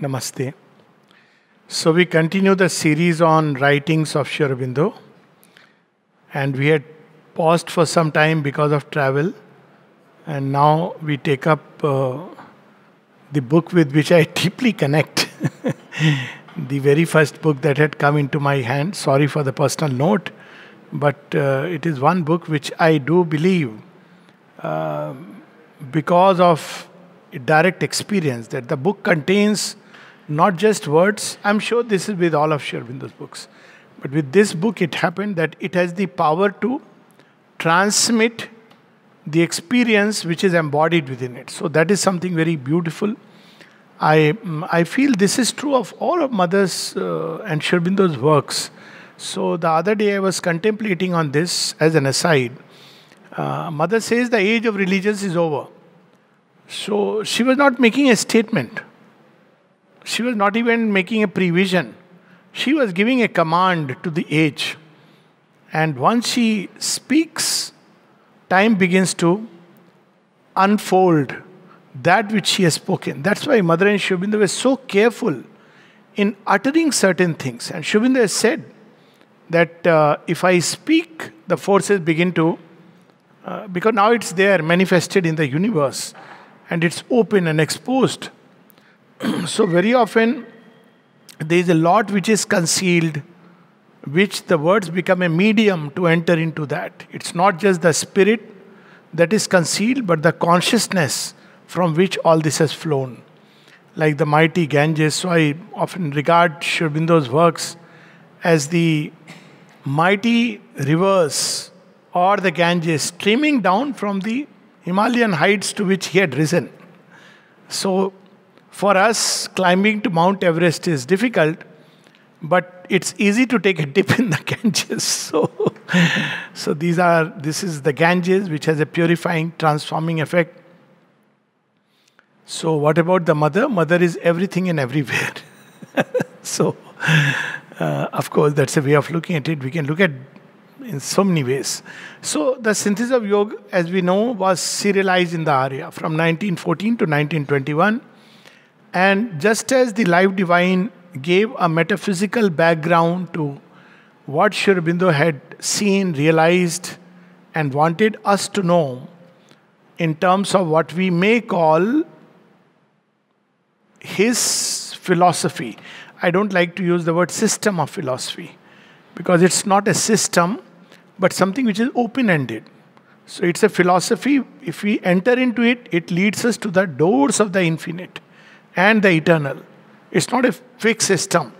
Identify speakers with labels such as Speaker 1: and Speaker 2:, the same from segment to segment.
Speaker 1: Namaste. So, we continue the series on writings of Sri Aurobindo, and we had paused for some time because of travel, and now we take up uh, the book with which I deeply connect. the very first book that had come into my hand. Sorry for the personal note, but uh, it is one book which I do believe, uh, because of direct experience, that the book contains not just words. I'm sure this is with all of Sri Aurobindo's books. But with this book, it happened that it has the power to transmit the experience which is embodied within it. So that is something very beautiful. I, mm, I feel this is true of all of Mother's uh, and Sri Aurobindo's works. So the other day I was contemplating on this as an aside. Uh, Mother says the age of religions is over. So she was not making a statement. She was not even making a prevision. She was giving a command to the age. And once she speaks, time begins to unfold that which she has spoken. That's why Mother and Sri were so careful in uttering certain things. And has said that uh, if I speak, the forces begin to, uh, because now it's there, manifested in the universe, and it's open and exposed. so, very often, there is a lot which is concealed, which the words become a medium to enter into that. It's not just the spirit that is concealed, but the consciousness from which all this has flown. Like the mighty Ganges, so I often regard Sri works as the mighty rivers or the Ganges streaming down from the Himalayan heights to which he had risen. So, for us, climbing to Mount Everest is difficult, but it's easy to take a dip in the Ganges. So, so these are this is the Ganges, which has a purifying, transforming effect. So, what about the mother? Mother is everything and everywhere. so, uh, of course, that's a way of looking at it. We can look at in so many ways. So, the synthesis of yoga, as we know, was serialized in the Arya from 1914 to 1921. And just as the Life Divine gave a metaphysical background to what Sri Aurobindo had seen, realized, and wanted us to know in terms of what we may call his philosophy. I don't like to use the word system of philosophy because it's not a system but something which is open ended. So it's a philosophy. If we enter into it, it leads us to the doors of the infinite and the eternal. It's not a fixed system.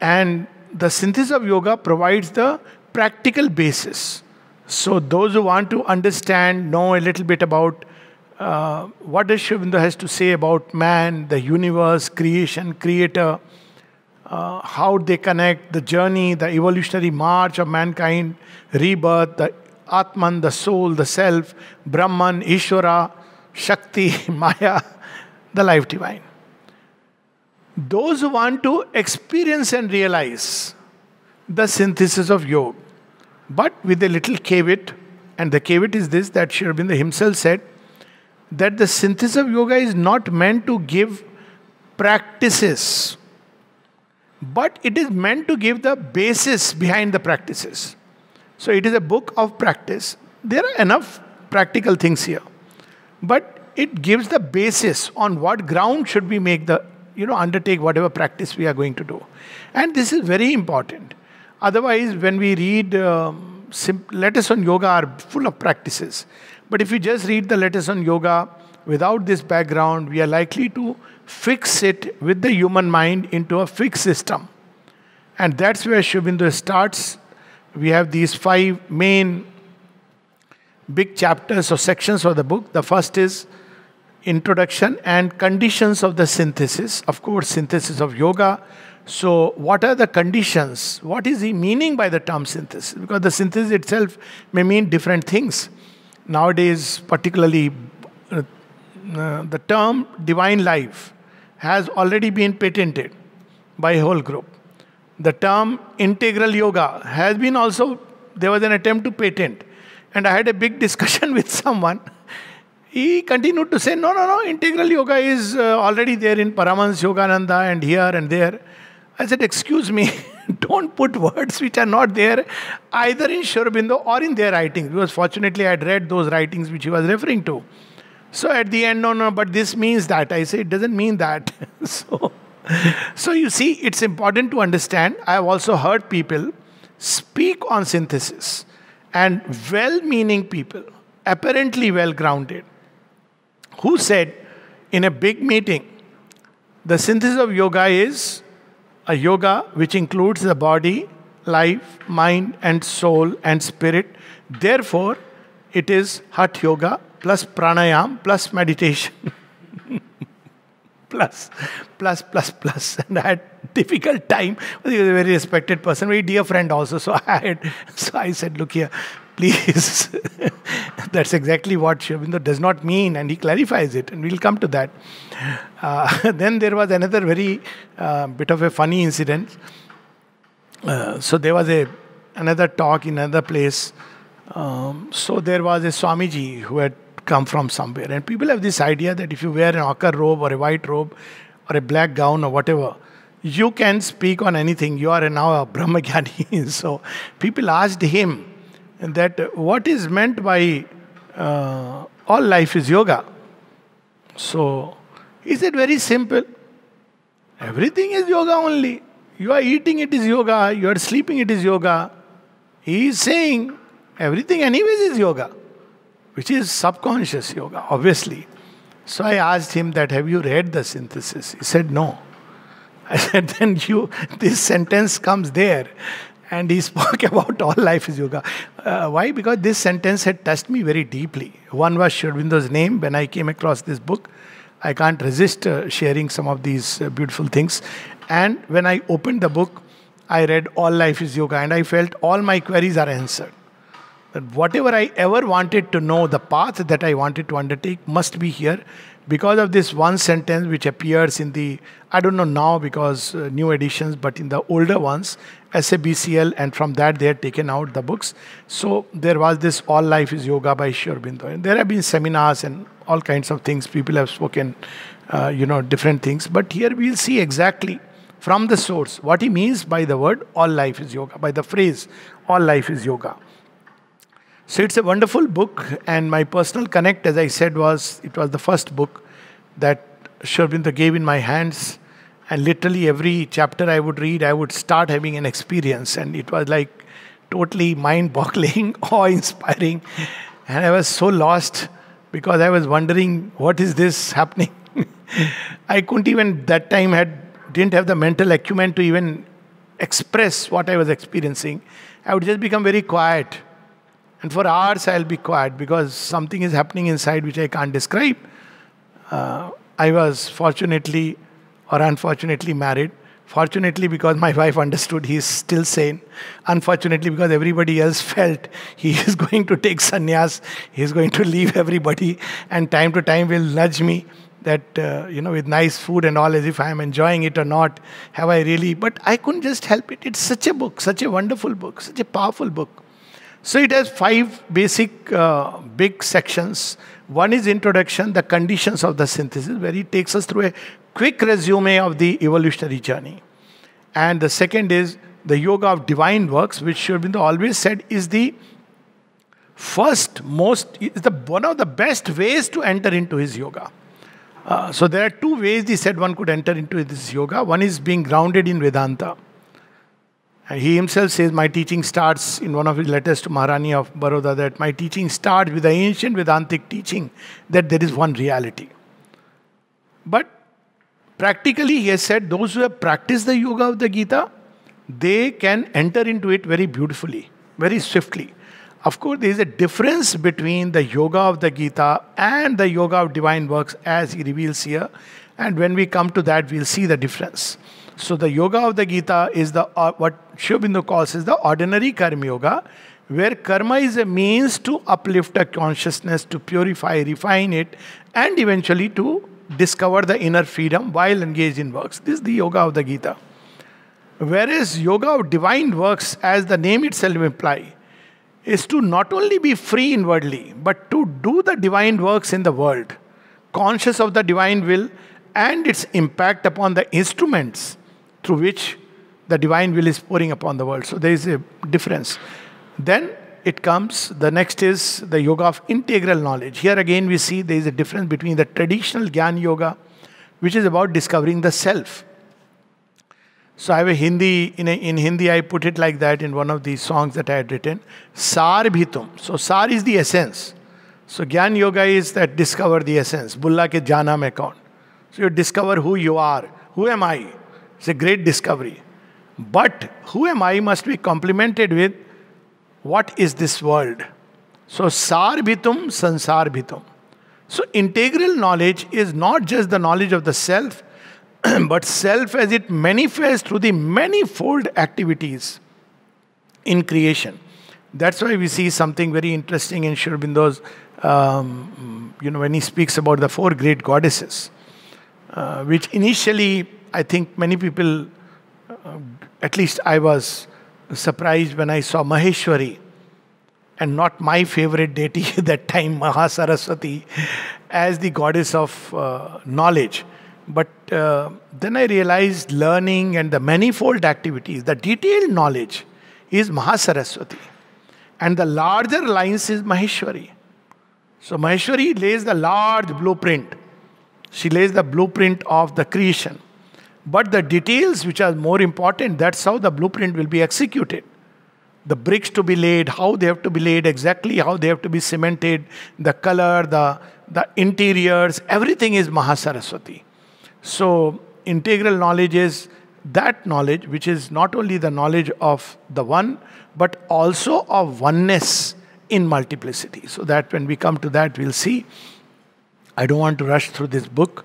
Speaker 1: And the synthesis of yoga provides the practical basis. So, those who want to understand, know a little bit about uh, what does Aurobindo has to say about man, the universe, creation, creator, uh, how they connect the journey, the evolutionary march of mankind, rebirth, the Atman, the soul, the self, Brahman, Ishvara, Shakti, Maya, the life divine. Those who want to experience and realize the synthesis of yoga, but with a little caveat, and the caveat is this that Sri Aurobindo himself said that the synthesis of yoga is not meant to give practices, but it is meant to give the basis behind the practices. So it is a book of practice. There are enough practical things here, but it gives the basis on what ground should we make the you know undertake whatever practice we are going to do. And this is very important. Otherwise when we read um, letters on yoga are full of practices. But if you just read the letters on yoga without this background we are likely to fix it with the human mind into a fixed system. And that's where Sri starts. We have these five main big chapters or sections of the book. The first is introduction and conditions of the synthesis. Of course, synthesis of yoga. So, what are the conditions? What is the meaning by the term synthesis? Because the synthesis itself may mean different things. Nowadays, particularly, uh, uh, the term divine life has already been patented by a whole group. The term integral yoga has been also, there was an attempt to patent. And I had a big discussion with someone He continued to say, no, no, no, integral yoga is uh, already there in Paramahans Yogananda and here and there. I said, excuse me, don't put words which are not there either in Sri Aurobindo or in their writings. Because fortunately I had read those writings which he was referring to. So at the end, no, no, but this means that. I say, it doesn't mean that. so, so you see, it's important to understand. I have also heard people speak on synthesis and well meaning people, apparently well grounded, who said in a big meeting, the synthesis of yoga is a yoga which includes the body, life, mind, and soul and spirit. Therefore, it is Hatha Yoga plus pranayam plus meditation. plus, plus, plus, plus. And I had difficult time. He was a very respected person, very dear friend also. So I had, so I said, look here, please. That's exactly what Sri does not mean, and he clarifies it, and we'll come to that. Uh, then there was another very uh, bit of a funny incident. Uh, so there was a another talk in another place. Um, so there was a Swamiji who had come from somewhere, and people have this idea that if you wear an ochre robe or a white robe or a black gown or whatever, you can speak on anything. You are now a Brahmagyani. so people asked him that what is meant by uh, all life is yoga. So, is it very simple? Everything is yoga only. You are eating, it is yoga. You are sleeping, it is yoga. He is saying everything, anyways, is yoga, which is subconscious yoga, obviously. So I asked him that, have you read the synthesis? He said, no. I said, then you, this sentence comes there and he spoke about all life is yoga. Uh, why? Because this sentence had touched me very deeply. One was Sri name when I came across this book. I can't resist uh, sharing some of these uh, beautiful things. And when I opened the book, I read All Life is Yoga and I felt all my queries are answered. That whatever I ever wanted to know, the path that I wanted to undertake must be here because of this one sentence which appears in the i don't know now because uh, new editions but in the older ones sabcl and from that they had taken out the books. So there was this all life is yoga by Sri Aurobindo and there have been seminars and all kinds of things. People have spoken uh, you know different things. But here we'll see exactly from the source what he means by the word all life is yoga by the phrase all life is yoga so it's a wonderful book, and my personal connect, as I said, was it was the first book that Sri gave in my hands. And literally every chapter I would read, I would start having an experience, and it was like totally mind-boggling, awe-inspiring, and I was so lost because I was wondering what is this happening. I couldn't even that time had didn't have the mental acumen to even express what I was experiencing. I would just become very quiet and for hours I'll be quiet because something is happening inside which I can't describe. Uh, I was fortunately or unfortunately married. Fortunately, because my wife understood he is still sane. Unfortunately, because everybody else felt he is going to take sannyas, he is going to leave everybody, and time to time will nudge me that, uh, you know, with nice food and all, as if I am enjoying it or not. Have I really? But I couldn't just help it. It's such a book, such a wonderful book, such a powerful book. So it has five basic uh, big sections. One is introduction, the conditions of the synthesis, where he takes us through a quick resume of the evolutionary journey. And the second is the yoga of divine works, which Sri Aurobindo always said is the first, most, is the one of the best ways to enter into his yoga. Uh, so there are two ways he said one could enter into this yoga. One is being grounded in Vedanta he himself says, My teaching starts in one of his letters to Maharani of Baroda that my teaching starts with the ancient Vedantic teaching that there is one reality. But practically, he has said, those who have practiced the yoga of the Gita, they can enter into it very beautifully, very swiftly. Of course, there is a difference between the yoga of the Gita and the yoga of divine works, as he reveals here. And when we come to that, we'll see the difference. So the yoga of the Gita is the uh, what Sri calls is the ordinary karma yoga, where karma is a means to uplift a consciousness, to purify, refine it, and eventually to discover the inner freedom while engaged in works. This is the yoga of the Gita. Whereas yoga of divine works, as the name itself implies, is to not only be free inwardly, but to do the divine works in the world, conscious of the divine will and its impact upon the instruments through which the divine will is pouring upon the world. So there is a difference. Then it comes, the next is the yoga of integral knowledge. Here again, we see there is a difference between the traditional Gyan Yoga, which is about discovering the self. So I have a Hindi, in, a, in Hindi, I put it like that in one of the songs that I had written Sar Bhitum. So Sar is the essence. So Gyan Yoga is that discover the essence. Bulla ke jana mein kaun. So you discover who you are. Who am I? It's a great discovery. But who am I must be complemented with what is this world? So, sar bhitum, sansar bhitum. So, integral knowledge is not just the knowledge of the self, but self as it manifests through the manifold activities in creation. That's why we see something very interesting in Sri Aurobindo's, um, you know, when he speaks about the four great goddesses, uh, which initially I think many people, uh, at least I was, surprised when I saw Maheshwari and not my favorite deity that time, Mahasaraswati, as the goddess of uh, knowledge. But uh, then I realized learning and the manifold activities, the detailed knowledge is Mahasaraswati. And the larger lines is Maheshwari. So Maheshwari lays the large blueprint. She lays the blueprint of the creation. But the details, which are more important, that's how the blueprint will be executed. The bricks to be laid, how they have to be laid, exactly how they have to be cemented, the color, the, the interiors, everything is Mahasaraswati. So, integral knowledge is that knowledge which is not only the knowledge of the one, but also of oneness in multiplicity. So, that when we come to that, we'll see. I don't want to rush through this book.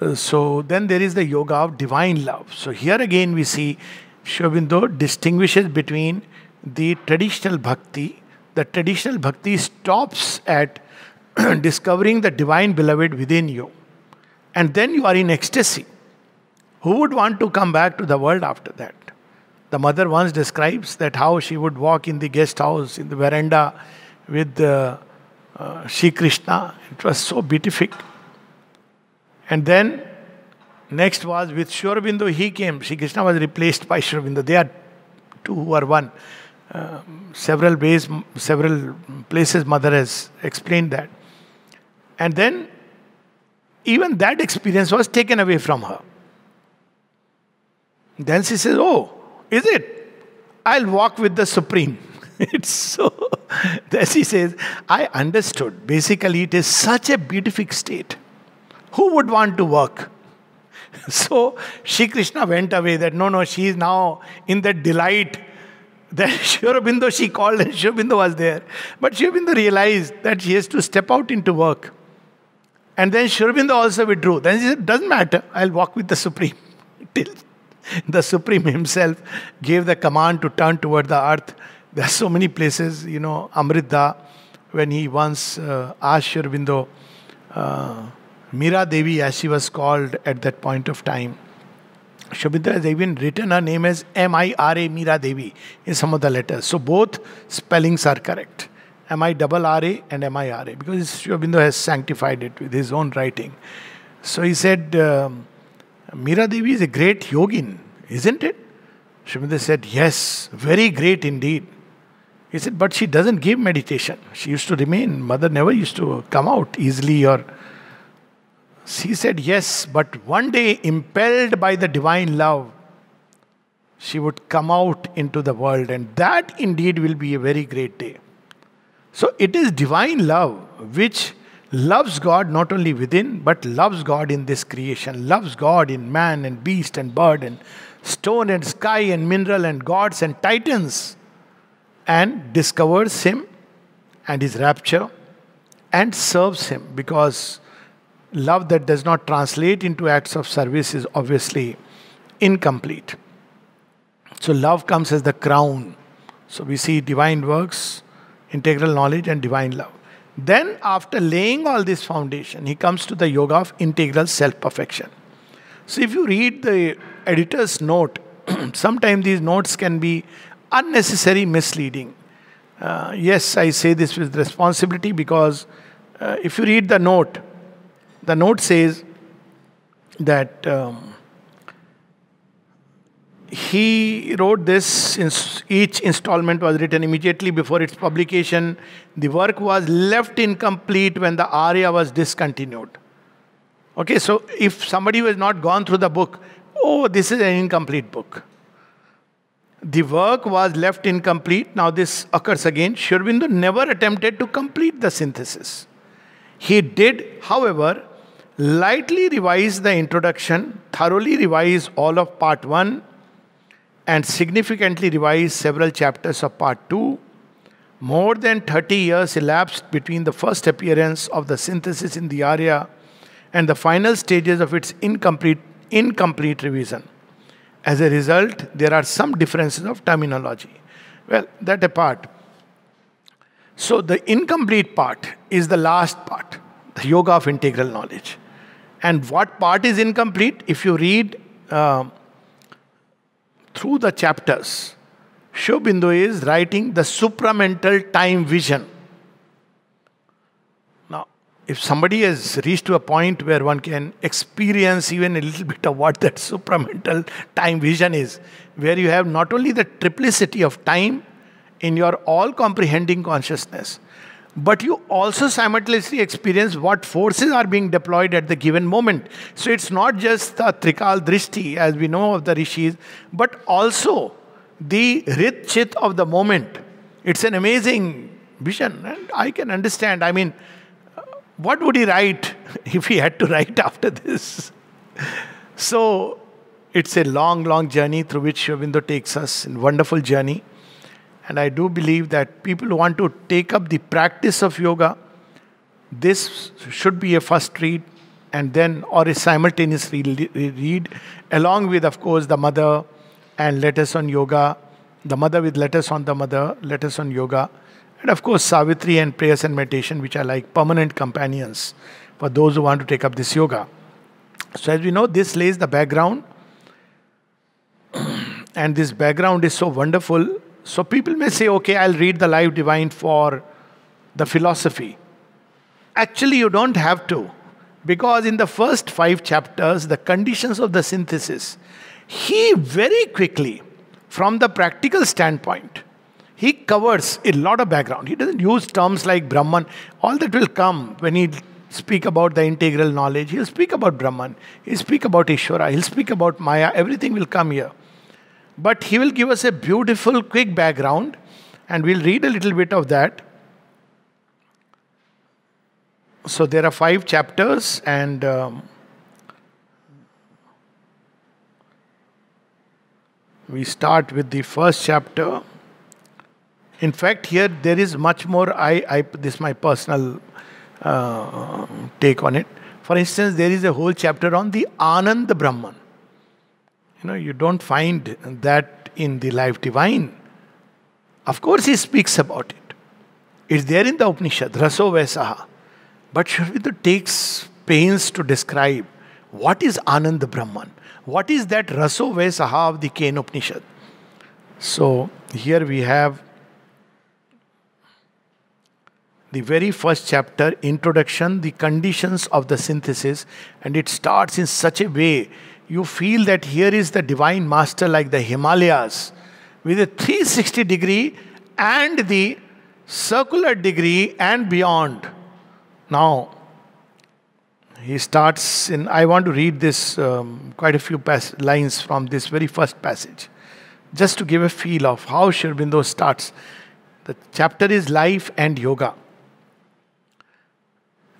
Speaker 1: Uh, so then there is the yoga of divine love. So here again we see Sri Aurobindo distinguishes between the traditional bhakti. The traditional bhakti stops at discovering the divine beloved within you. And then you are in ecstasy. Who would want to come back to the world after that? The mother once describes that how she would walk in the guest house, in the veranda with uh, uh, Shri Krishna. It was so beatific. And then next was with Sri Aurobindo, he came. Shri Krishna was replaced by Sri Aurobindo. They are two who are one. Uh, several ways, several places, Mother has explained that. And then even that experience was taken away from her. Then she says, Oh, is it? I'll walk with the Supreme. it's so. Then she says, I understood. Basically, it is such a beatific state who would want to work? So Shri Krishna went away that no, no, she is now in that delight. That Sri she called and Sri was there. But Sri realized that she has to step out into work. And then Sri also withdrew. Then she said, doesn't matter, I'll walk with the Supreme. Till the Supreme himself gave the command to turn toward the earth. There are so many places, you know, Amrita, when he once uh, asked Sri uh, Mira Devi, as she was called at that point of time. Aurobindo has even written her name as M I R A Mira Devi in some of the letters. So both spellings are correct. M I double R A and M I R A because Sri Aurobindo has sanctified it with his own writing. So he said, um, Mira Devi is a great yogin, isn't it? Sri Aurobindo said, Yes, very great indeed. He said, But she doesn't give meditation. She used to remain. Mother never used to come out easily or she said, Yes, but one day, impelled by the divine love, she would come out into the world, and that indeed will be a very great day. So, it is divine love which loves God not only within, but loves God in this creation, loves God in man and beast and bird and stone and sky and mineral and gods and titans, and discovers Him and His rapture and serves Him because love that does not translate into acts of service is obviously incomplete. So, love comes as the crown. So, we see divine works, integral knowledge, and divine love. Then, after laying all this foundation, he comes to the yoga of integral self perfection. So, if you read the editor's note, sometimes these notes can be unnecessary misleading. Uh, yes, I say this with responsibility because uh, if you read the note, the note says that um, he wrote this, each installment was written immediately before its publication. The work was left incomplete when the Arya was discontinued. Okay, so if somebody has not gone through the book, oh, this is an incomplete book. The work was left incomplete. Now, this occurs again. Sri Aurobindo never attempted to complete the synthesis. He did, however, lightly revise the introduction, thoroughly revise all of part 1, and significantly revise several chapters of part 2. More than 30 years elapsed between the first appearance of the synthesis in the Arya and the final stages of its incomplete, incomplete revision. As a result, there are some differences of terminology. Well, that apart. So, the incomplete part is the last part, the yoga of integral knowledge. And what part is incomplete? If you read uh, through the chapters, Sri Aurobindo is writing the supramental time vision Now, if somebody has reached to a point where one can experience even a little bit of what that supramental time vision is, where you have not only the triplicity of time in your all comprehending consciousness, but you also simultaneously experience what forces are being deployed at the given moment. So it's not just the Trikal Drishti, as we know of the rishis, but also the Rit Chit of the moment. It's an amazing vision, and I can understand. I mean, what would he write if he had to write after this? so it's a long, long journey through which Sri Aurobindo takes us, a wonderful journey. And I do believe that people who want to take up the practice of yoga, this should be a first read and then or a simultaneous read along with of course the mother and letters on yoga the mother with letters on the mother letters on yoga and of course, Savitri and prayers and meditation, which are like permanent companions for those who want to take up this yoga. So, as we know, this lays the background, and this background is so wonderful. So, people may say, okay, I'll read the Life Divine for the philosophy. Actually, you don't have to, because in the first five chapters, the conditions of the synthesis, he very quickly, from the practical standpoint, he covers a lot of background. He doesn't use terms like Brahman. All that will come when he speak about the integral knowledge. He'll speak about Brahman. He'll speak about Ishvara. He'll speak about Maya. Everything will come here. But he will give us a beautiful, quick background, and we'll read a little bit of that. So there are five chapters, and um, we start with the first chapter. In fact, here there is much more. I, I this is my personal uh, take on it. For instance, there is a whole chapter on the Anand Brahman. You know, you don't find that in the Life Divine. Of course, he speaks about it. It's there in the Upanishad, Raso Vesaha. But Sri takes pains to describe what is Anand Brahman. What is that Raso Vesaha of the Kena Upanishad? So here we have the very first chapter, introduction, the conditions of the synthesis, and it starts in such a way you feel that here is the divine master like the Himalayas with a 360 degree and the circular degree and beyond. Now, he starts in, I want to read this, um, quite a few pas- lines from this very first passage, just to give a feel of how Sri Aurobindo starts. The chapter is life and yoga.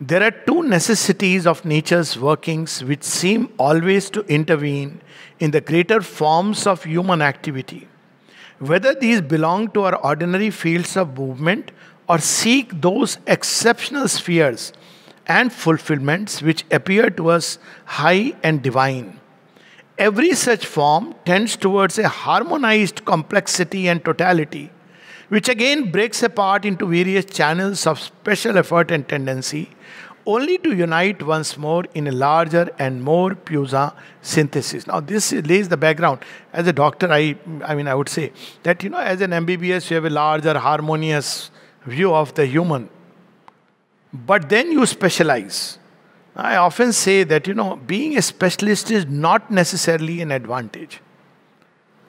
Speaker 1: There are two necessities of nature's workings which seem always to intervene in the greater forms of human activity. Whether these belong to our ordinary fields of movement or seek those exceptional spheres and fulfillments which appear to us high and divine. Every such form tends towards a harmonized complexity and totality, which again breaks apart into various channels of special effort and tendency only to unite once more in a larger and more puissant synthesis. Now, this lays the background. As a doctor, I, I mean, I would say that, you know, as an MBBS, you have a larger, harmonious view of the human. But then you specialize. I often say that, you know, being a specialist is not necessarily an advantage.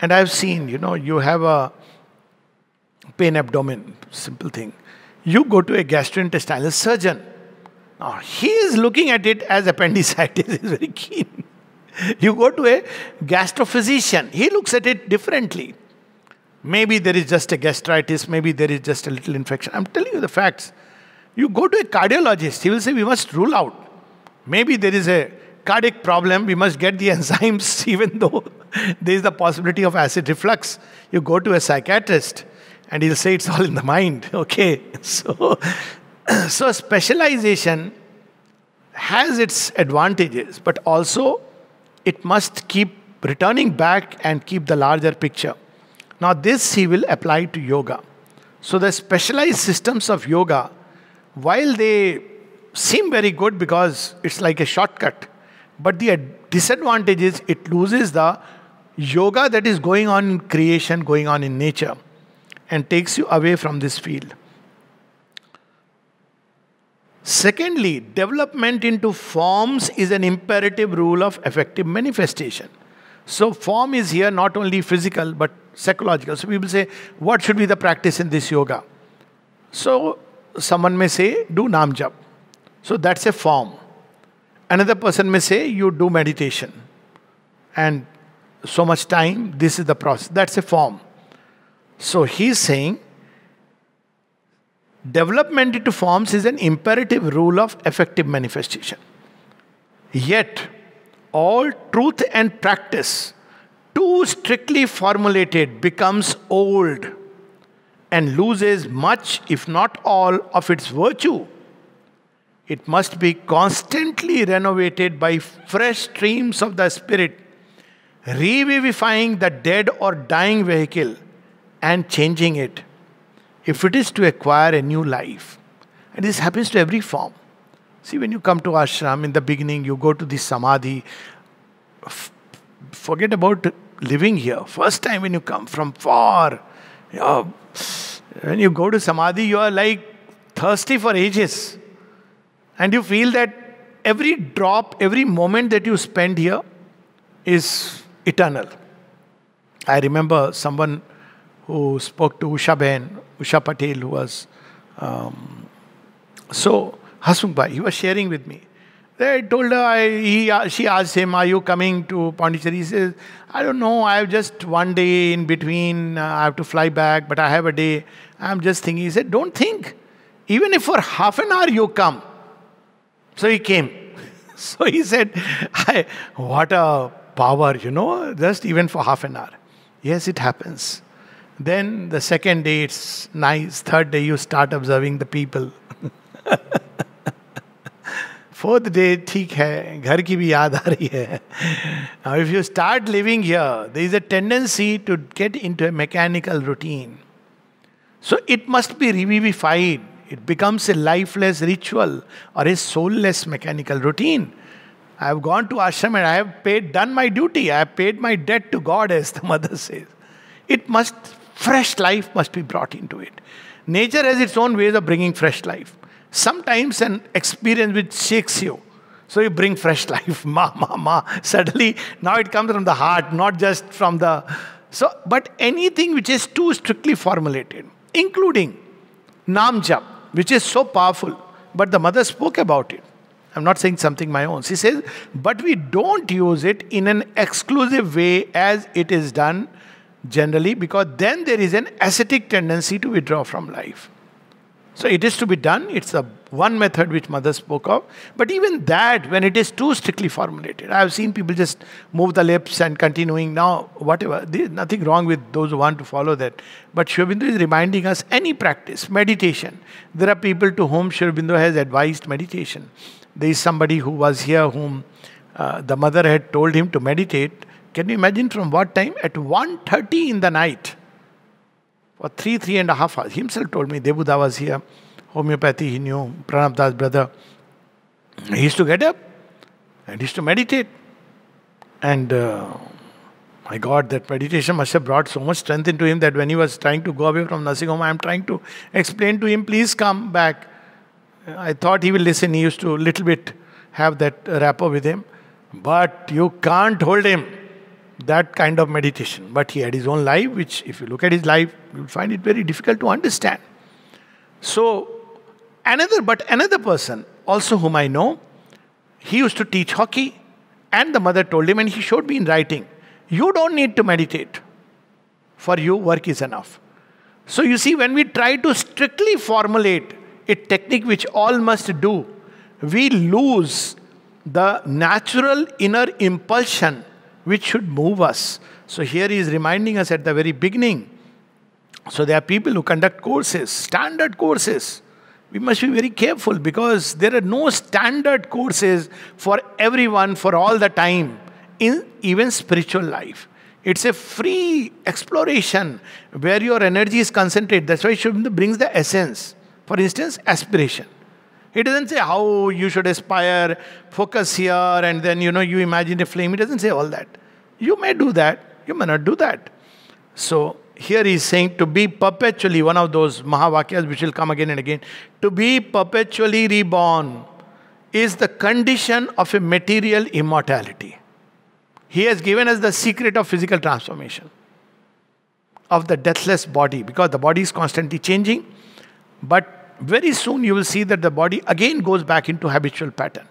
Speaker 1: And I've seen, you know, you have a pain abdomen, simple thing. You go to a gastrointestinal surgeon now, he is looking at it as appendicitis, is very keen. you go to a gastrophysician, he looks at it differently. Maybe there is just a gastritis, maybe there is just a little infection. I'm telling you the facts. You go to a cardiologist, he will say, We must rule out. Maybe there is a cardiac problem, we must get the enzymes, even though there is the possibility of acid reflux. You go to a psychiatrist, and he'll say it's all in the mind. Okay, so so specialization has its advantages, but also it must keep returning back and keep the larger picture. Now, this he will apply to yoga. So, the specialized systems of yoga, while they seem very good because it's like a shortcut, but the disadvantage is it loses the yoga that is going on in creation, going on in nature, and takes you away from this field. Secondly, development into forms is an imperative rule of effective manifestation. So, form is here not only physical but psychological. So, people say, What should be the practice in this yoga? So, someone may say, Do Nam Jap. So, that's a form. Another person may say, You do meditation. And so much time, this is the process. That's a form. So, he's saying, development into forms is an imperative rule of effective manifestation. Yet, all truth and practice, too strictly formulated, becomes old and loses much, if not all, of its virtue. It must be constantly renovated by fresh streams of the Spirit, revivifying the dead or dying vehicle and changing it if it is to acquire a new life, and this happens to every form. See, when you come to ashram in the beginning, you go to the samadhi. F- forget about living here. First time when you come from far, you know, when you go to samadhi, you are like thirsty for ages. And you feel that every drop, every moment that you spend here is eternal. I remember someone who spoke to Usha Ben, Usha Patel, who was. Um, so, Hasmukh he was sharing with me. I told her, I, he, she asked him, Are you coming to Pondicherry? He says, I don't know, I have just one day in between, uh, I have to fly back, but I have a day. I'm just thinking. He said, Don't think. Even if for half an hour you come. So he came. so he said, What a power, you know, just even for half an hour. Yes, it happens. Then the second day it's nice. Third day you start observing the people. Fourth day, ठीक है घर की भी याद आ रही है Now if you start living here, there is a tendency to get into a mechanical routine. So it must be revivified. It becomes a lifeless ritual or a soulless mechanical routine. I have gone to ashram and I have paid, done my duty. I have paid my debt to God, as the mother says. It must Fresh life must be brought into it. Nature has its own ways of bringing fresh life. Sometimes an experience which shakes you. So you bring fresh life, ma, ma, ma. Suddenly, now it comes from the heart, not just from the. So, but anything which is too strictly formulated, including Nam Jap, which is so powerful, but the mother spoke about it. I'm not saying something my own. She says, but we don't use it in an exclusive way as it is done generally because then there is an ascetic tendency to withdraw from life. So it is to be done. It's the one method which mother spoke of. But even that, when it is too strictly formulated, I have seen people just move the lips and continuing now, whatever. There is nothing wrong with those who want to follow that. But Aurobindo is reminding us any practice, meditation. There are people to whom Aurobindo has advised meditation. There is somebody who was here whom uh, the mother had told him to meditate can you imagine from what time? At 1.30 in the night. For three, three and a half hours. Himself told me, Debuda was here. Homeopathy he knew. Pranab Das brother. he used to get up and he used to meditate. And uh, my God, that meditation must have brought so much strength into him that when he was trying to go away from nursing home, I'm trying to explain to him, please come back. I thought he will listen. He used to little bit have that rapport with him. But you can't hold him that kind of meditation. But he had his own life, which, if you look at his life, you'll find it very difficult to understand. So, another, but another person, also whom I know, he used to teach hockey, and the mother told him, and he showed me in writing, you don't need to meditate. For you, work is enough. So, you see, when we try to strictly formulate a technique which all must do, we lose the natural inner impulsion which should move us. So here he is reminding us at the very beginning. So there are people who conduct courses, standard courses. We must be very careful because there are no standard courses for everyone for all the time in even spiritual life. It's a free exploration where your energy is concentrated. That's why Sri Aurobindo brings the essence. For instance, aspiration. He doesn't say how you should aspire, focus here, and then you know you imagine a flame. He doesn't say all that. You may do that, you may not do that. So here he is saying to be perpetually one of those Mahavakyas which will come again and again. To be perpetually reborn is the condition of a material immortality. He has given us the secret of physical transformation of the deathless body because the body is constantly changing. But very soon you will see that the body again goes back into habitual pattern.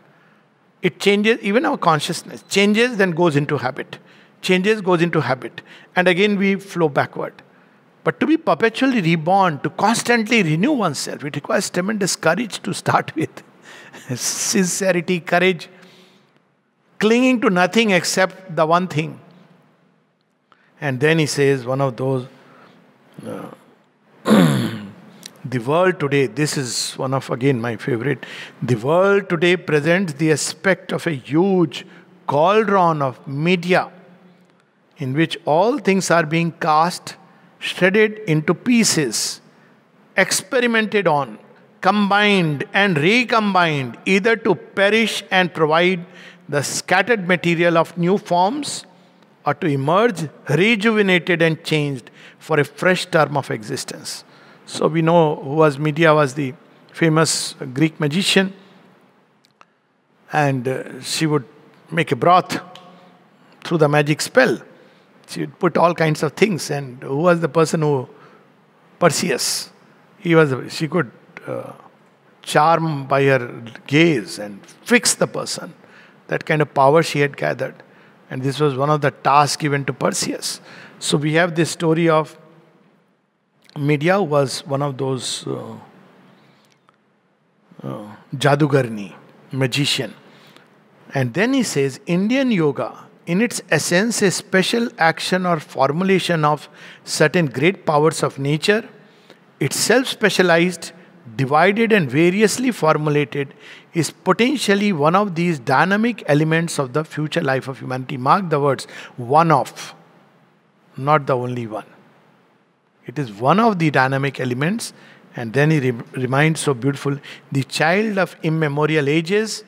Speaker 1: It changes, even our consciousness changes, then goes into habit. Changes, goes into habit. And again we flow backward. But to be perpetually reborn, to constantly renew oneself, it requires tremendous courage to start with. Sincerity, courage, clinging to nothing except the one thing. And then he says, one of those. Uh, the world today, this is one of again my favorite. The world today presents the aspect of a huge cauldron of Medea in which all things are being cast, shredded into pieces, experimented on, combined and recombined, either to perish and provide the scattered material of new forms or to emerge rejuvenated and changed for a fresh term of existence. So we know who was Medea was the famous Greek magician, and uh, she would make a broth through the magic spell. She would put all kinds of things. And who was the person who Perseus? He was. She could uh, charm by her gaze and fix the person. That kind of power she had gathered, and this was one of the tasks given to Perseus. So we have this story of Medea was one of those uh, uh, Jadugarni, magician. And then he says Indian yoga, in its essence, a special action or formulation of certain great powers of nature, itself specialized, divided, and variously formulated, is potentially one of these dynamic elements of the future life of humanity. Mark the words one of, not the only one. It is one of the dynamic elements. And then he re- reminds so beautiful the child of immemorial ages,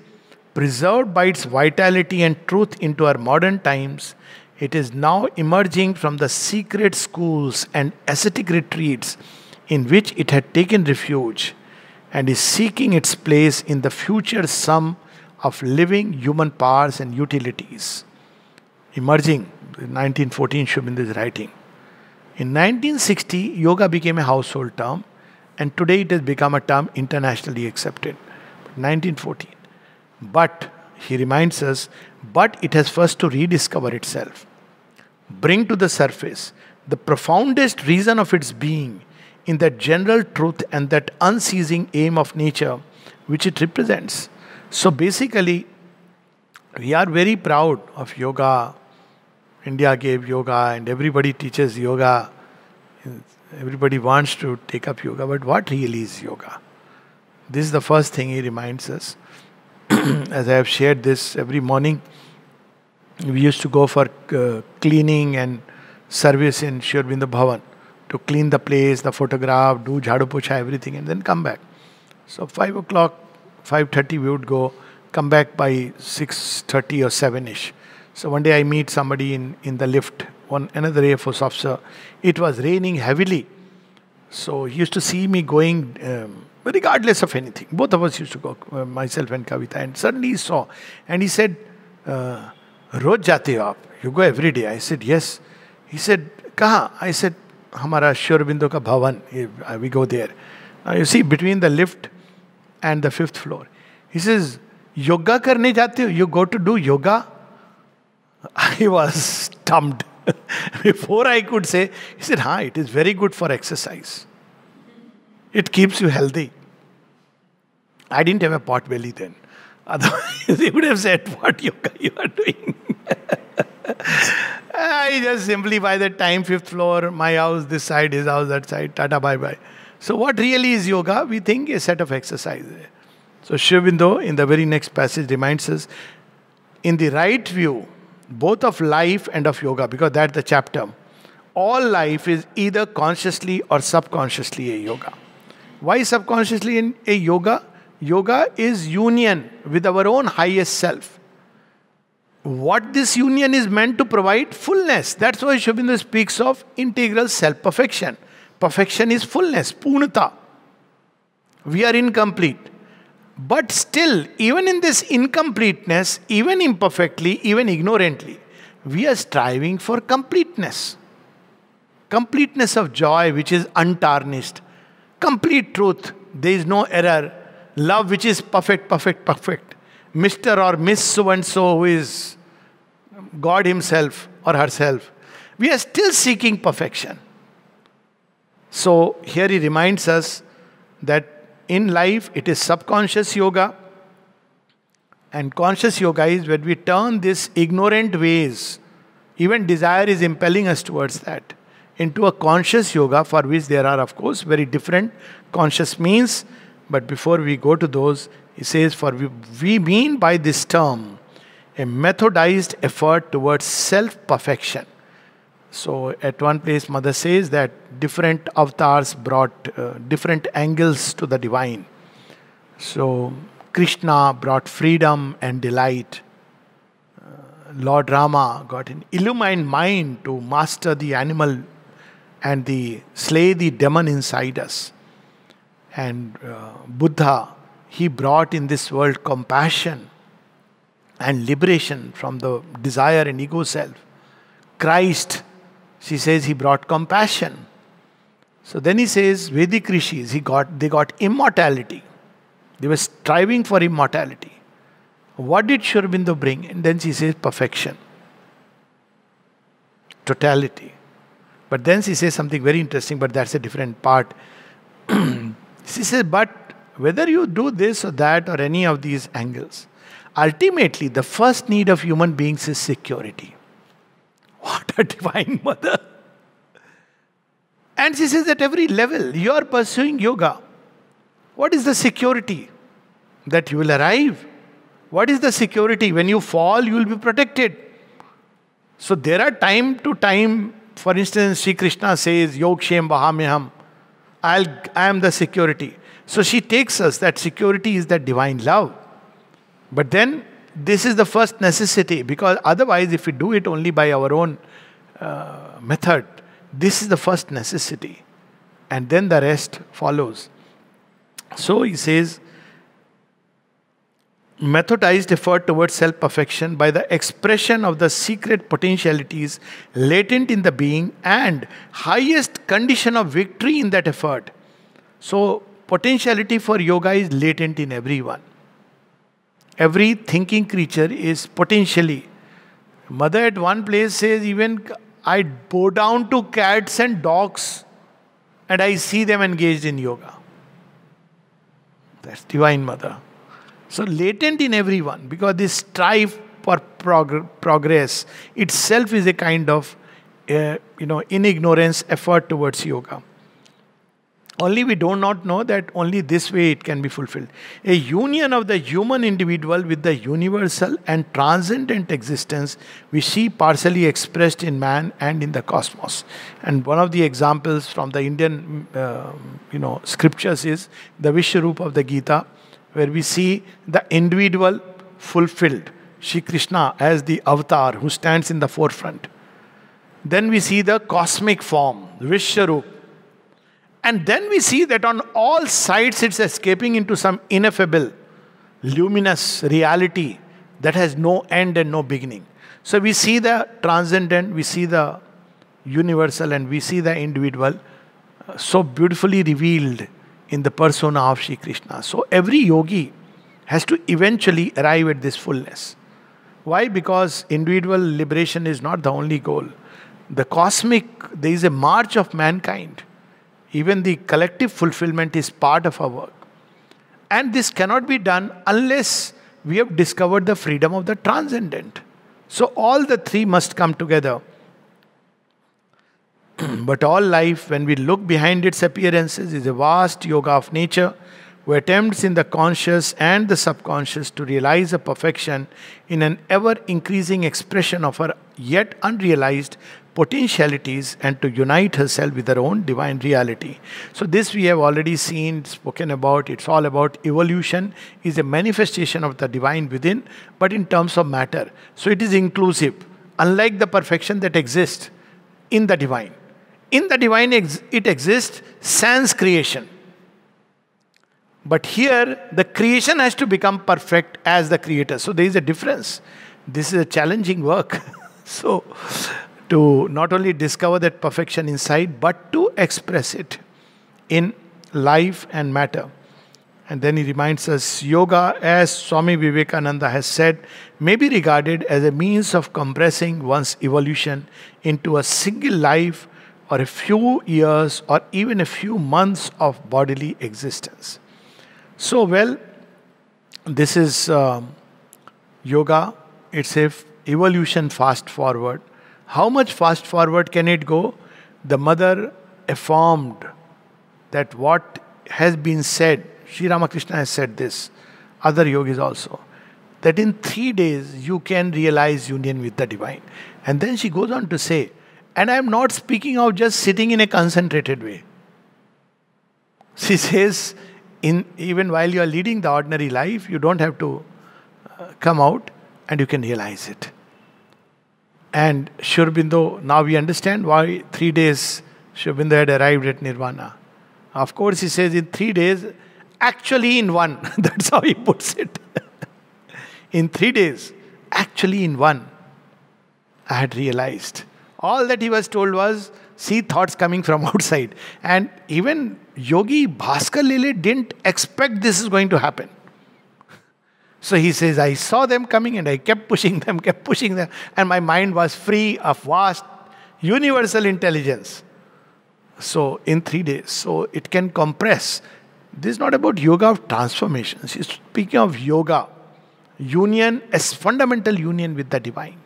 Speaker 1: preserved by its vitality and truth into our modern times, it is now emerging from the secret schools and ascetic retreats in which it had taken refuge and is seeking its place in the future sum of living human powers and utilities. Emerging, 1914 Sri Aurobindo is writing. In 1960, yoga became a household term, and today it has become a term internationally accepted. 1914. But, he reminds us, but it has first to rediscover itself, bring to the surface the profoundest reason of its being in that general truth and that unceasing aim of nature which it represents. So basically, we are very proud of yoga India gave yoga and everybody teaches yoga. Everybody wants to take up yoga, but what really is yoga? This is the first thing he reminds us. As I have shared this every morning, we used to go for uh, cleaning and service in Sri Bhavan to clean the place, the photograph, do jhadu pucha, everything, and then come back. So five o'clock, five thirty, we would go, come back by 6.30 or 7ish. So one day I meet somebody in, in the lift, one another Air Force officer. It was raining heavily. So he used to see me going, um, regardless of anything. Both of us used to go, uh, myself and Kavita. And suddenly he saw, and he said, uh, रोज जाते हो आप you go every day I said yes he said कहाँ I said हमारा श्योरबिंदो का भवन we go there you see between the lift and the fifth floor he says yoga करने जाते हो you go to do yoga I was stumped. Before I could say, he said, "Ha, it is very good for exercise. It keeps you healthy." I didn't have a pot belly then. Otherwise, he would have said, "What yoga you are doing?" I just simply by the time fifth floor, my house, this side, his house, that side, tata bye bye. So what really is yoga? We think a set of exercises. So Sri Aurobindo in the very next passage reminds us, in the right view, both of life and of yoga, because that's the chapter, all life is either consciously or subconsciously a yoga. Why subconsciously in a yoga? Yoga is union with our own highest self. What this union is meant to provide? Fullness. That's why Aurobindo speaks of integral self perfection. Perfection is fullness, purnata. We are incomplete. But still, even in this incompleteness, even imperfectly, even ignorantly, we are striving for completeness. Completeness of joy, which is untarnished. Complete truth. There is no error love which is perfect, perfect, perfect. Mr. or Miss so and so, who is God Himself or herself. We are still seeking perfection. So here he reminds us that in life it is subconscious yoga and conscious yoga is when we turn these ignorant ways, even desire is impelling us towards that, into a conscious yoga for which there are, of course, very different conscious means but before we go to those, he says, For we, we mean by this term a methodized effort towards self perfection. So, at one place, Mother says that different avatars brought uh, different angles to the divine. So, Krishna brought freedom and delight. Uh, Lord Rama got an illumined mind to master the animal and the slay the demon inside us. And uh, Buddha, he brought in this world compassion and liberation from the desire and ego self. Christ, she says, he brought compassion. So then he says, Vedic rishis, he got, they got immortality. They were striving for immortality. What did Sri Aurobindo bring? And then she says, perfection, totality. But then she says something very interesting, but that's a different part. She says, but whether you do this or that or any of these angles, ultimately the first need of human beings is security. What a divine mother! And she says at every level, you are pursuing yoga. What is the security? That you will arrive. What is the security? When you fall, you will be protected. So there are time to time, for instance, Sri Krishna says, Yog Shem Vahamyaham. I'll, I am the security. So she takes us that security is that divine love. But then this is the first necessity because otherwise, if we do it only by our own uh, method, this is the first necessity. And then the rest follows. So he says, methodized effort towards self perfection by the expression of the secret potentialities latent in the being and highest condition of victory in that effort. So, potentiality for yoga is latent in everyone. Every thinking creature is potentially. Mother at one place says, even I bow down to cats and dogs and I see them engaged in yoga. That's Divine Mother. So latent in everyone because this strive for prog- progress itself is a kind of uh, you know in ignorance effort towards yoga. Only we do not know that only this way it can be fulfilled. A union of the human individual with the universal and transcendent existence we see partially expressed in man and in the cosmos. And one of the examples from the Indian uh, you know scriptures is the Vishwarup of the Gita where we see the individual fulfilled. Shri Krishna as the avatar who stands in the forefront. Then we see the cosmic form, Vishwarup. And then we see that on all sides it's escaping into some ineffable, luminous reality that has no end and no beginning. So we see the transcendent, we see the universal, and we see the individual uh, so beautifully revealed in the persona of Shri Krishna. So every yogi has to eventually arrive at this fullness. Why? Because individual liberation is not the only goal. The cosmic, there is a march of mankind. Even the collective fulfillment is part of our work. And this cannot be done unless we have discovered the freedom of the transcendent. So all the three must come together. but all life, when we look behind its appearances, is a vast yoga of nature who attempts in the conscious and the subconscious to realize a perfection in an ever increasing expression of her yet unrealized potentialities and to unite herself with her own divine reality. So, this we have already seen, spoken about. It's all about evolution, is a manifestation of the divine within, but in terms of matter. So, it is inclusive, unlike the perfection that exists in the divine. In the divine, it exists sans creation. But here, the creation has to become perfect as the creator. So, there is a difference. This is a challenging work. so, to not only discover that perfection inside, but to express it in life and matter. And then he reminds us yoga, as Swami Vivekananda has said, may be regarded as a means of compressing one's evolution into a single life or a few years or even a few months of bodily existence. So, well, this is uh, yoga, it's a evolution fast forward how much fast forward can it go? The mother affirmed that what has been said, Sri Ramakrishna has said this, other yogis also, that in three days you can realize union with the divine. And then she goes on to say, and I am not speaking of just sitting in a concentrated way. She says, in, even while you are leading the ordinary life, you don't have to uh, come out and you can realize it. And Sri Aurobindo, now we understand why three days Sri Aurobindo had arrived at Nirvana. Of course, he says in three days, actually in one. That's how he puts it. in three days, actually in one, I had realized. All that he was told was, see thoughts coming from outside. And even Yogi Bhaskar Lele didn't expect this is going to happen. So he says, I saw them coming and I kept pushing them, kept pushing them, and my mind was free of vast universal intelligence. So in three days, so it can compress. This is not about yoga of transformation. He's speaking of yoga, union as fundamental union with the divine.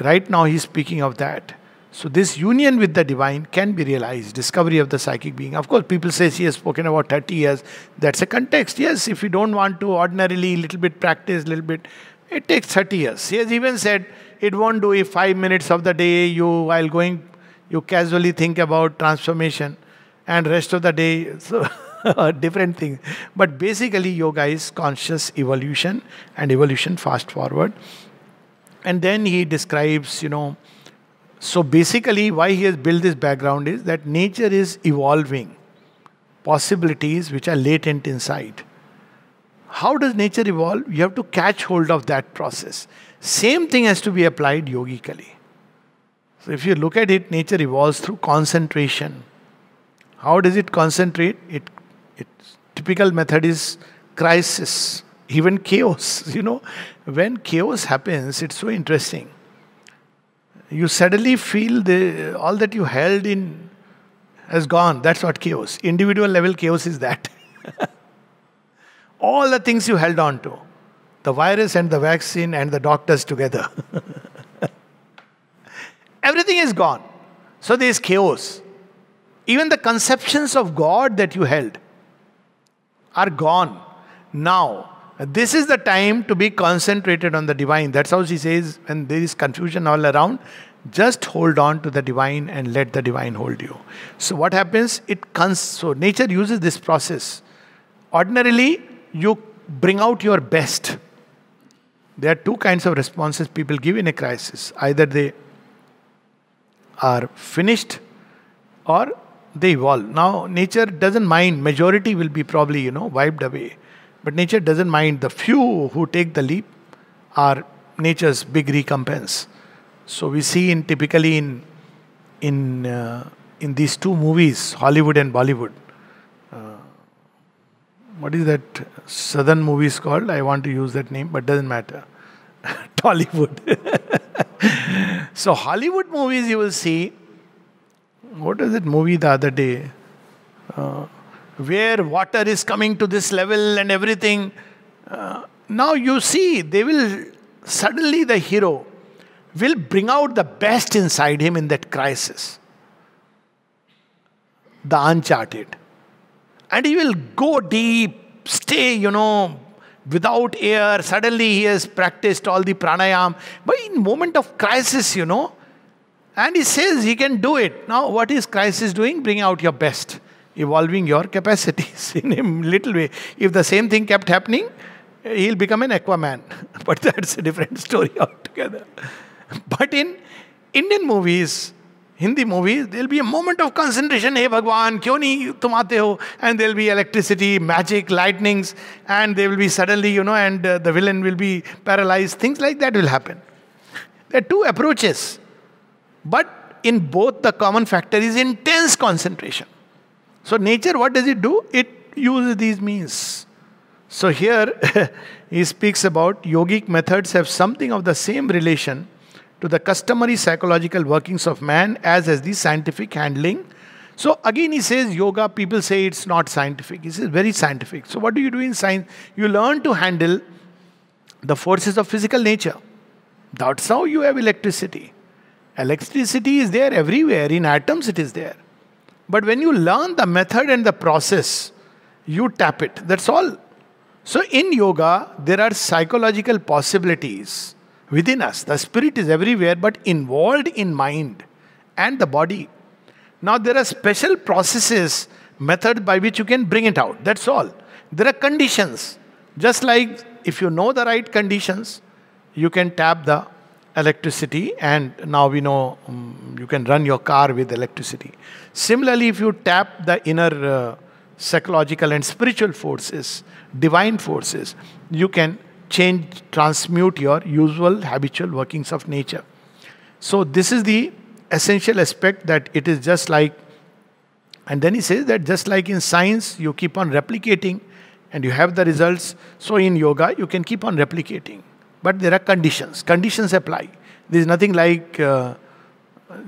Speaker 1: Right now, he's speaking of that. So this union with the divine can be realized, discovery of the psychic being. Of course, people say she has spoken about 30 years. That's a context. Yes, if you don't want to ordinarily little bit practice, little bit, it takes 30 years. She has even said it won't do if five minutes of the day you while going you casually think about transformation and rest of the day so different thing. But basically yoga is conscious evolution and evolution fast forward. And then he describes, you know, so basically, why he has built this background is that nature is evolving possibilities which are latent inside. How does nature evolve? You have to catch hold of that process. Same thing has to be applied yogically. So if you look at it, nature evolves through concentration. How does it concentrate? It, its typical method is crisis, even chaos. You know, when chaos happens, it's so interesting you suddenly feel the, all that you held in has gone. That's what chaos. Individual level chaos is that. all the things you held on to the virus and the vaccine and the doctors together. Everything is gone. So there is chaos. Even the conceptions of God that you held are gone. Now, this is the time to be concentrated on the divine. That's how she says, when there is confusion all around, just hold on to the divine and let the divine hold you. So, what happens? It comes. So, nature uses this process. Ordinarily, you bring out your best. there are two kinds of responses people give in a crisis. Either they are finished or they evolve. Now, nature doesn't mind, majority will be probably, you know, wiped away. But nature doesn't mind. The few who take the leap are nature's big recompense. So we see in typically in in uh, in these two movies, Hollywood and Bollywood. Uh, what is that southern movies called? I want to use that name, but doesn't matter. Tollywood. so Hollywood movies, you will see. What is that movie the other day? Uh, where water is coming to this level and everything. Uh, now you see, they will suddenly the hero will bring out the best inside him in that crisis. The uncharted. And he will go deep, stay, you know, without air. Suddenly he has practiced all the pranayam. But in moment of crisis, you know, and he says he can do it. Now, what is crisis doing? Bring out your best, evolving your capacities in a little way. If the same thing kept happening, he'll become an Aquaman. But that's a different story altogether. But in Indian movies, Hindi movies, there'll be a moment of concentration. Hey Bhagwan, kyun nahi tum aate? And there'll be electricity, magic, lightnings, and they will be suddenly, you know, and uh, the villain will be paralyzed. Things like that will happen. There are two approaches. But in both, the common factor is intense concentration. So, nature, what does it do? It uses these means. So, here he speaks about yogic methods have something of the same relation to the customary psychological workings of man as as the scientific handling. So again he says yoga, people say it's not scientific. He says very scientific. So what do you do in science? You learn to handle the forces of physical nature. That's how you have electricity. Electricity is there everywhere, in atoms it is there. But when you learn the method and the process, you tap it. That's all. So in yoga, there are psychological possibilities within us. The spirit is everywhere, but involved in mind and the body. Now, there are special processes, method by which you can bring it out. That's all. There are conditions. Just like if you know the right conditions, you can tap the electricity, and now we know um, you can run your car with electricity. Similarly, if you tap the inner uh, psychological and spiritual forces, divine forces, you can change, transmute your usual habitual workings of nature. So, this is the essential aspect that it is just like, and then he says that just like in science, you keep on replicating and you have the results, so in yoga, you can keep on replicating. But there are conditions, conditions apply. There is nothing like uh,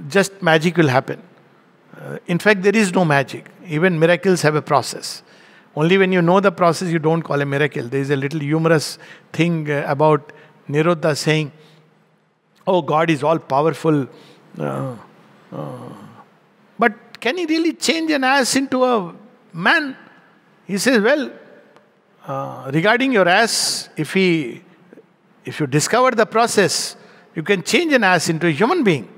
Speaker 1: just magic will happen. Uh, in fact, there is no magic. Even miracles have a process. Only when you know the process, you don't call a miracle. There is a little humorous thing uh, about Nirodha saying, Oh, God is all powerful. Uh, uh, but can he really change an ass into a man? He says, Well, uh, regarding your ass, if he if you discover the process, you can change an ass into a human being.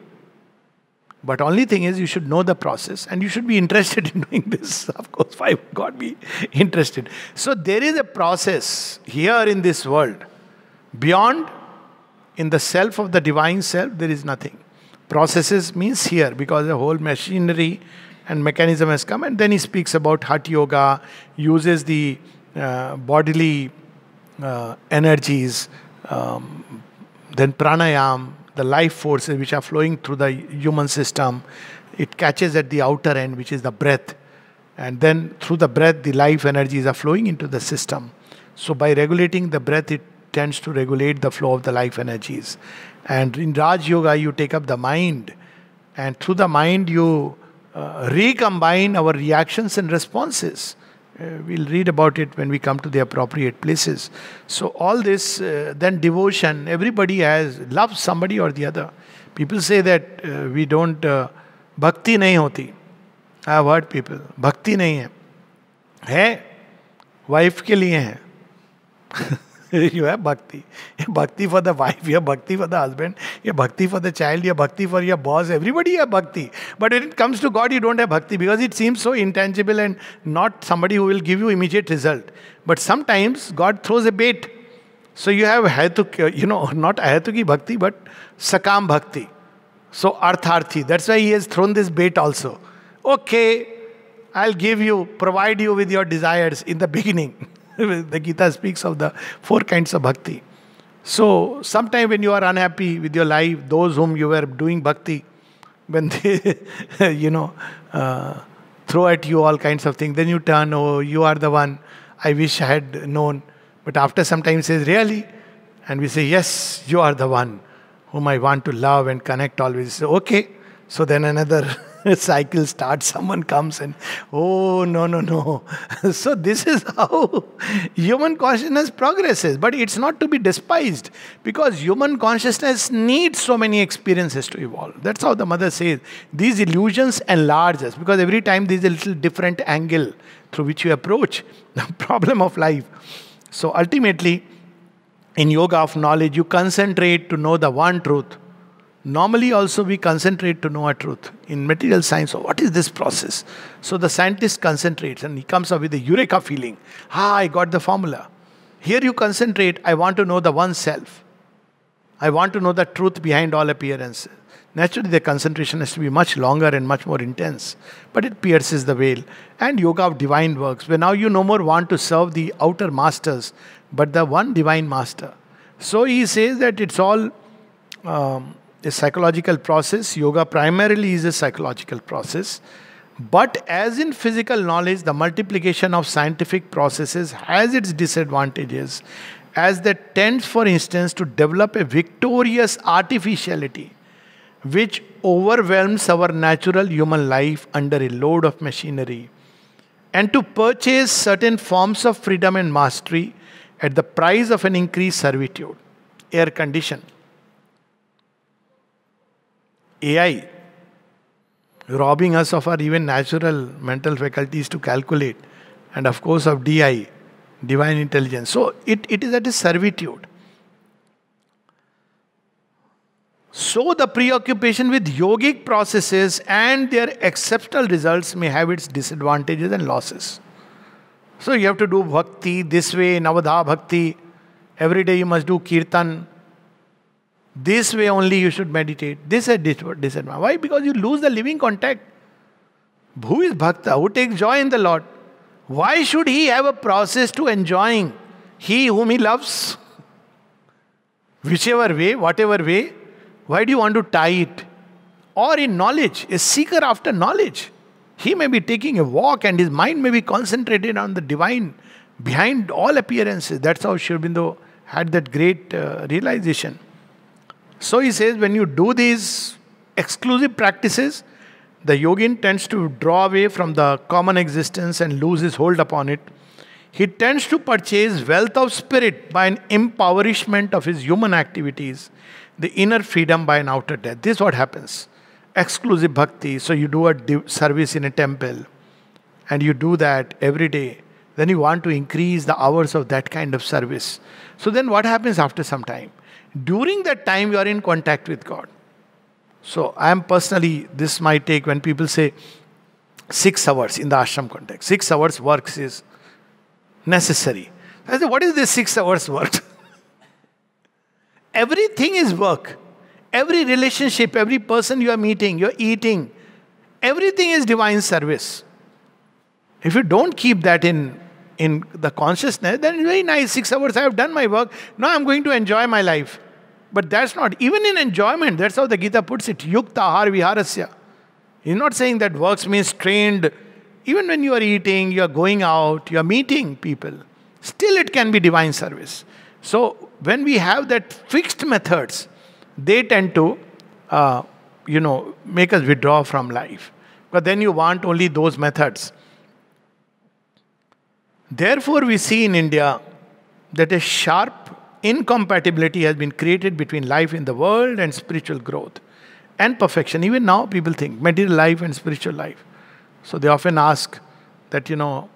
Speaker 1: But only thing is, you should know the process and you should be interested in doing this. Of course, why would God be interested? So there is a process here in this world. Beyond, in the self of the divine self, there is nothing. Processes means here because the whole machinery and mechanism has come. And then he speaks about Hatha Yoga, uses the uh, bodily uh, energies, um, then pranayam, the life forces which are flowing through the human system. It catches at the outer end, which is the breath. And then through the breath, the life energies are flowing into the system. So by regulating the breath, it tends to regulate the flow of the life energies. And in Raj Yoga, you take up the mind. And through the mind, you uh, recombine our reactions and responses. Uh, we'll read about it when we come to the appropriate places. So, all this, uh, then devotion, everybody has, loves somebody or the other. People say that uh, we don't, uh, bhakti nahi hoti. I have heard people, bhakti nahi hai. है wife के लिए है you have bhakti. Bhakti for the wife, you have bhakti for the husband, you have bhakti for the child, you have bhakti for your boss. Everybody have bhakti. But when it comes to God, you don't have bhakti because it seems so intangible and not somebody who will give you immediate result. But sometimes God throws a bait. So you have Hayatuk, you know, not Ayatuki Bhakti, but Sakam Bhakti. So Artharthi. That's why he has thrown this bait also. Okay, I'll give you, provide you with your desires in the beginning. the Gita speaks of the four kinds of bhakti. So, sometime when you are unhappy with your life, those whom you were doing bhakti, when they, you know, uh, throw at you all kinds of things, then you turn, oh, you are the one I wish I had known. But after some time, says, really? And we say, yes, you are the one whom I want to love and connect always. So, okay. So then another cycle starts, someone comes and, oh, no, no, no. so this is how human consciousness progresses. But it's not to be despised because human consciousness needs so many experiences to evolve. That's how the mother says. These illusions enlarge us because every time there's a little different angle through which you approach the problem of life. So ultimately, in yoga of knowledge, you concentrate to know the one truth Normally, also, we concentrate to know a truth. In material science, what is this process? So the scientist concentrates and he comes up with a eureka feeling. Ah, I got the formula. Here you concentrate, I want to know the one self. I want to know the truth behind all appearances. Naturally, the concentration has to be much longer and much more intense, but it pierces the veil. And yoga of divine works, where now you no more want to serve the outer masters, but the one divine master. So he says that it's all um, a psychological process. Yoga primarily is a psychological process. But as in physical knowledge, the multiplication of scientific processes has its disadvantages, as that tends, for instance, to develop a victorious artificiality which overwhelms our natural human life under a load of machinery, and to purchase certain forms of freedom and mastery at the price of an increased servitude. Air condition AI robbing us of our even natural mental faculties to calculate, and of course of DI, divine intelligence. So it, it is at a servitude. So the preoccupation with yogic processes and their exceptional results may have its disadvantages and losses. So you have to do bhakti this way, Navadha bhakti. Every day you must do kirtan. This way only you should meditate. This is disadvantage. Why? Because you lose the living contact. Who is bhakta? Who takes joy in the Lord? Why should he have a process to enjoying he whom he loves? Whichever way, whatever way, why do you want to tie it? Or in knowledge, a seeker after knowledge. He may be taking a walk and his mind may be concentrated on the divine behind all appearances. That's how Sri Aurobindo had that great uh, realization. So he says, when you do these exclusive practices, the yogin tends to draw away from the common existence and lose his hold upon it. He tends to purchase wealth of spirit by an impoverishment of his human activities, the inner freedom by an outer death. This is what happens. Exclusive bhakti. So you do a service in a temple and you do that every day. Then you want to increase the hours of that kind of service. So then what happens after some time? During that time, you are in contact with God. So, I am personally, this might take when people say six hours in the ashram context, six hours works is necessary. I say, what is this six hours work? Everything is work. Every relationship, every person you are meeting, you're eating, everything is divine service. If you don't keep that in in the consciousness, then very nice. Six hours I have done my work. Now I'm going to enjoy my life. But that's not, even in enjoyment, that's how the Gita puts it. Yukta har viharasya. He's not saying that works means trained. Even when you are eating, you are going out, you are meeting people, still it can be divine service. So when we have that fixed methods, they tend to, uh, you know, make us withdraw from life. But then you want only those methods. Therefore, we see in India that a sharp incompatibility has been created between life in the world and spiritual growth and perfection. Even now, people think material life and spiritual life. So they often ask that, you know,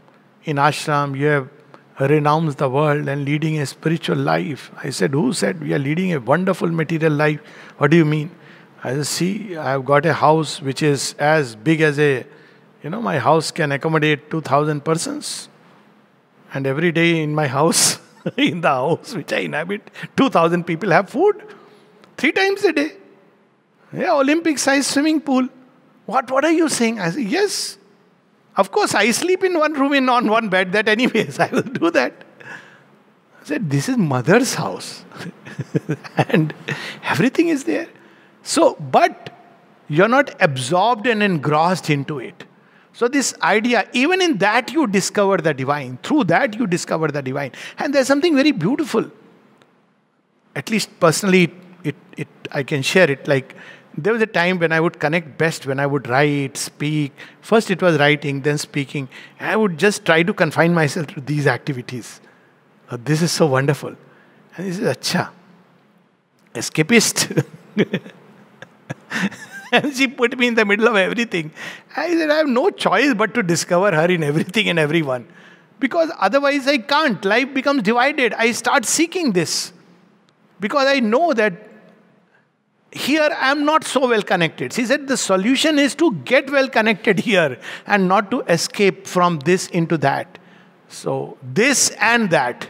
Speaker 1: in ashram, you have renounced the world and leading a spiritual life. I said, Who said we are leading a wonderful material life? What do you mean? I said, See, I have got a house which is as big as a, you know, my house can accommodate 2,000 persons. And every day in my house, in the house which I inhabit. 2,000 people have food three times a day. Yeah, Olympic sized swimming pool. What, what are you saying? I say, yes. Of course, I sleep in one room in on one bed, that anyways, I will do that. I said, this is mother's house. and everything is there. So, but you're not absorbed and engrossed into it. So, this idea, even in that, you discover the divine. Through that, you discover the divine. And there's something very beautiful. At least personally, it, it, I can share it. Like, there was a time when I would connect best when I would write, speak. First, it was writing, then speaking. I would just try to confine myself to these activities. Oh, this is so wonderful. And this is acha. Escapist. and she put me in the middle of everything. I said, I have no choice but to discover her in everything and everyone. Because otherwise, I can't. Life becomes divided. I start seeking this. Because I know that here I am not so well connected. She said the solution is to get well connected here and not to escape from this into that. So, this and that,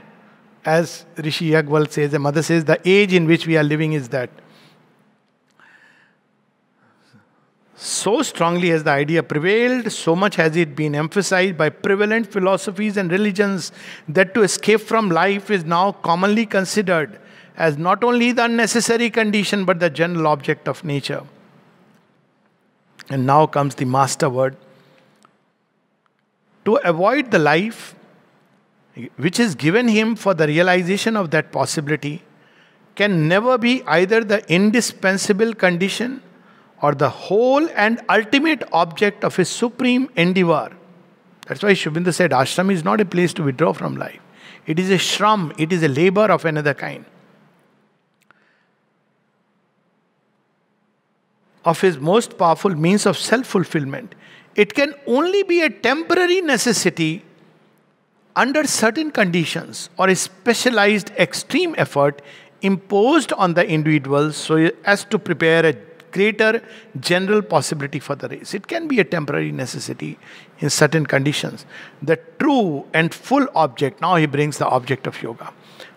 Speaker 1: as Rishi Yagnvald says, the mother says, the age in which we are living is that. So strongly has the idea prevailed, so much has it been emphasized by prevalent philosophies and religions that to escape from life is now commonly considered as not only the unnecessary condition but the general object of nature. And now comes the master word. To avoid the life which is given him for the realization of that possibility can never be either the indispensable condition or the whole and ultimate object of his supreme endeavor. That's why Aurobindo said ashram is not a place to withdraw from life. It is a shram, it is a labor of another kind. of his most powerful means of self fulfillment. It can only be a temporary necessity under certain conditions or a specialized extreme effort imposed on the individual so as to prepare a greater general possibility for the race. It can be a temporary necessity in certain conditions. The true and full object, now he brings the object of yoga.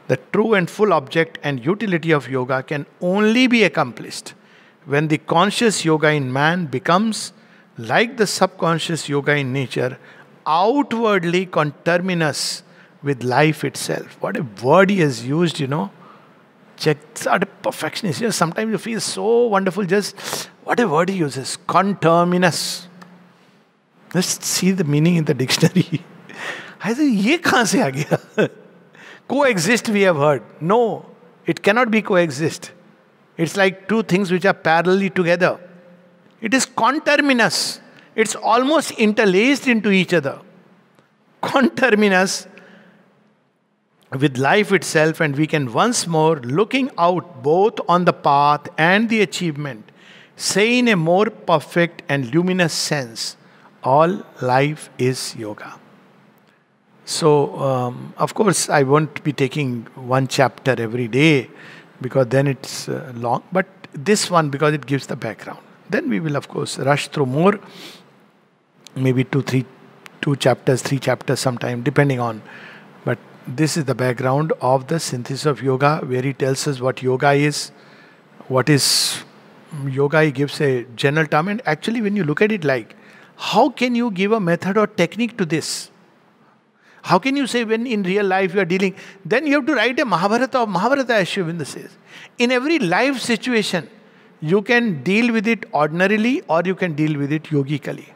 Speaker 1: The true and full object and utility of yoga can only be accomplished when the conscious yoga in man becomes like the subconscious yoga in nature, outwardly conterminous with life itself. What a word he has used, you know. Check out a perfectionist. You know, sometimes you feel so wonderful, just what a word he uses, conterminous. Just see the meaning in the dictionary. I say, kahan se gaya? coexist, we have heard. No, it cannot be coexist. It's like two things which are parallelly together. It is conterminous. It's almost interlaced into each other. Conterminous with life itself, and we can once more, looking out both on the path and the achievement, say in a more perfect and luminous sense, all life is yoga. So, um, of course, I won't be taking one chapter every day because then it's uh, long. But this one, because it gives the background. Then we will, of course, rush through more, maybe two, three, two chapters, three chapters sometime, depending on. This is the background of the synthesis of yoga, where he tells us what yoga is, what is yoga. He gives a general term, and actually, when you look at it, like, how can you give a method or technique to this? How can you say when in real life you are dealing? Then you have to write a Mahabharata or Mahabharata, as Aurobindo says. In every life situation, you can deal with it ordinarily or you can deal with it yogically.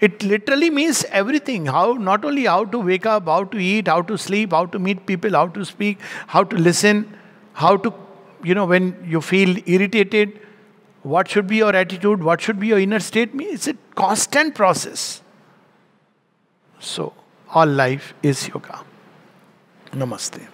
Speaker 1: It literally means everything. How not only how to wake up, how to eat, how to sleep, how to meet people, how to speak, how to listen, how to, you know, when you feel irritated, what should be your attitude, what should be your inner state. It's a constant process. So all life is yoga. Namaste.